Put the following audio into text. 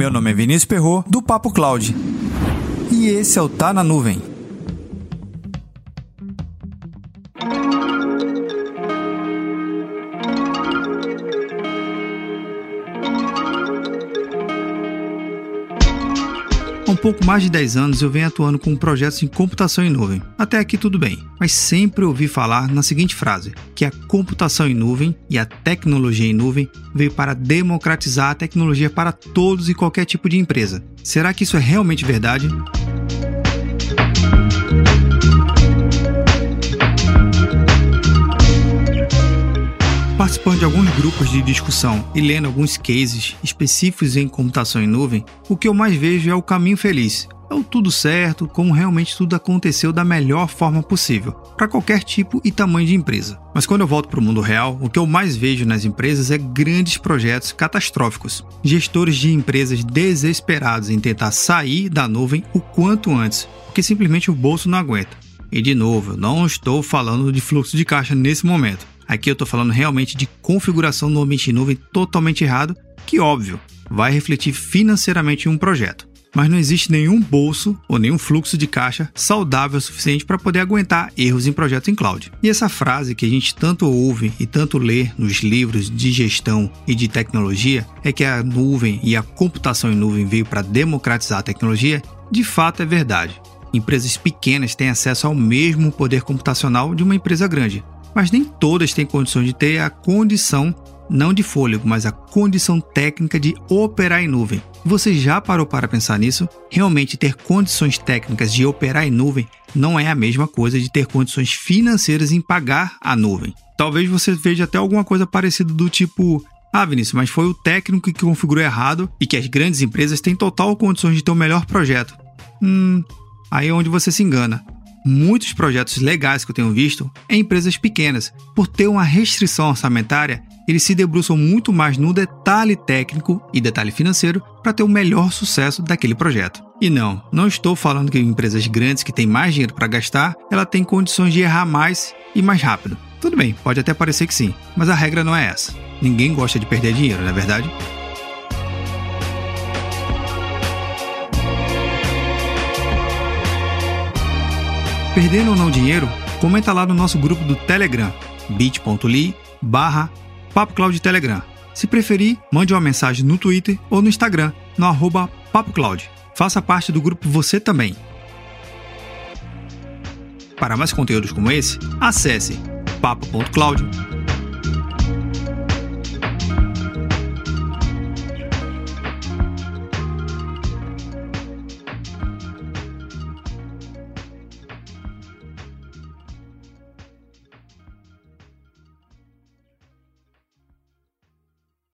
Meu nome é Vinícius Perro do Papo Cloud. E esse é o Tá na Nuvem. Há um pouco mais de 10 anos eu venho atuando com projetos em computação em nuvem. Até aqui tudo bem, mas sempre ouvi falar na seguinte frase: que a computação em nuvem e a tecnologia em nuvem veio para democratizar a tecnologia para todos e qualquer tipo de empresa. Será que isso é realmente verdade? Participando de alguns grupos de discussão e lendo alguns cases específicos em computação em nuvem, o que eu mais vejo é o caminho feliz. É o tudo certo, como realmente tudo aconteceu da melhor forma possível, para qualquer tipo e tamanho de empresa. Mas quando eu volto para o mundo real, o que eu mais vejo nas empresas é grandes projetos catastróficos. Gestores de empresas desesperados em tentar sair da nuvem o quanto antes, porque simplesmente o bolso não aguenta. E de novo, eu não estou falando de fluxo de caixa nesse momento. Aqui eu estou falando realmente de configuração no ambiente nuvem totalmente errado, que óbvio, vai refletir financeiramente em um projeto. Mas não existe nenhum bolso ou nenhum fluxo de caixa saudável o suficiente para poder aguentar erros em projetos em cloud. E essa frase que a gente tanto ouve e tanto lê nos livros de gestão e de tecnologia é que a nuvem e a computação em nuvem veio para democratizar a tecnologia, de fato é verdade. Empresas pequenas têm acesso ao mesmo poder computacional de uma empresa grande, mas nem todas têm condições de ter a condição, não de fôlego, mas a condição técnica de operar em nuvem. Você já parou para pensar nisso? Realmente ter condições técnicas de operar em nuvem não é a mesma coisa de ter condições financeiras em pagar a nuvem. Talvez você veja até alguma coisa parecida do tipo ah, Vinícius, mas foi o técnico que configurou errado e que as grandes empresas têm total condições de ter o melhor projeto. Hum, aí é onde você se engana muitos projetos legais que eu tenho visto em empresas pequenas. Por ter uma restrição orçamentária, eles se debruçam muito mais no detalhe técnico e detalhe financeiro para ter o melhor sucesso daquele projeto. E não, não estou falando que empresas grandes que têm mais dinheiro para gastar, ela tem condições de errar mais e mais rápido. Tudo bem, pode até parecer que sim, mas a regra não é essa. Ninguém gosta de perder dinheiro, não é verdade? Perdendo ou não dinheiro? Comenta lá no nosso grupo do Telegram, bit.ly barra Telegram. Se preferir, mande uma mensagem no Twitter ou no Instagram, no arroba PapoCloud. Faça parte do grupo você também. Para mais conteúdos como esse, acesse papo.cloud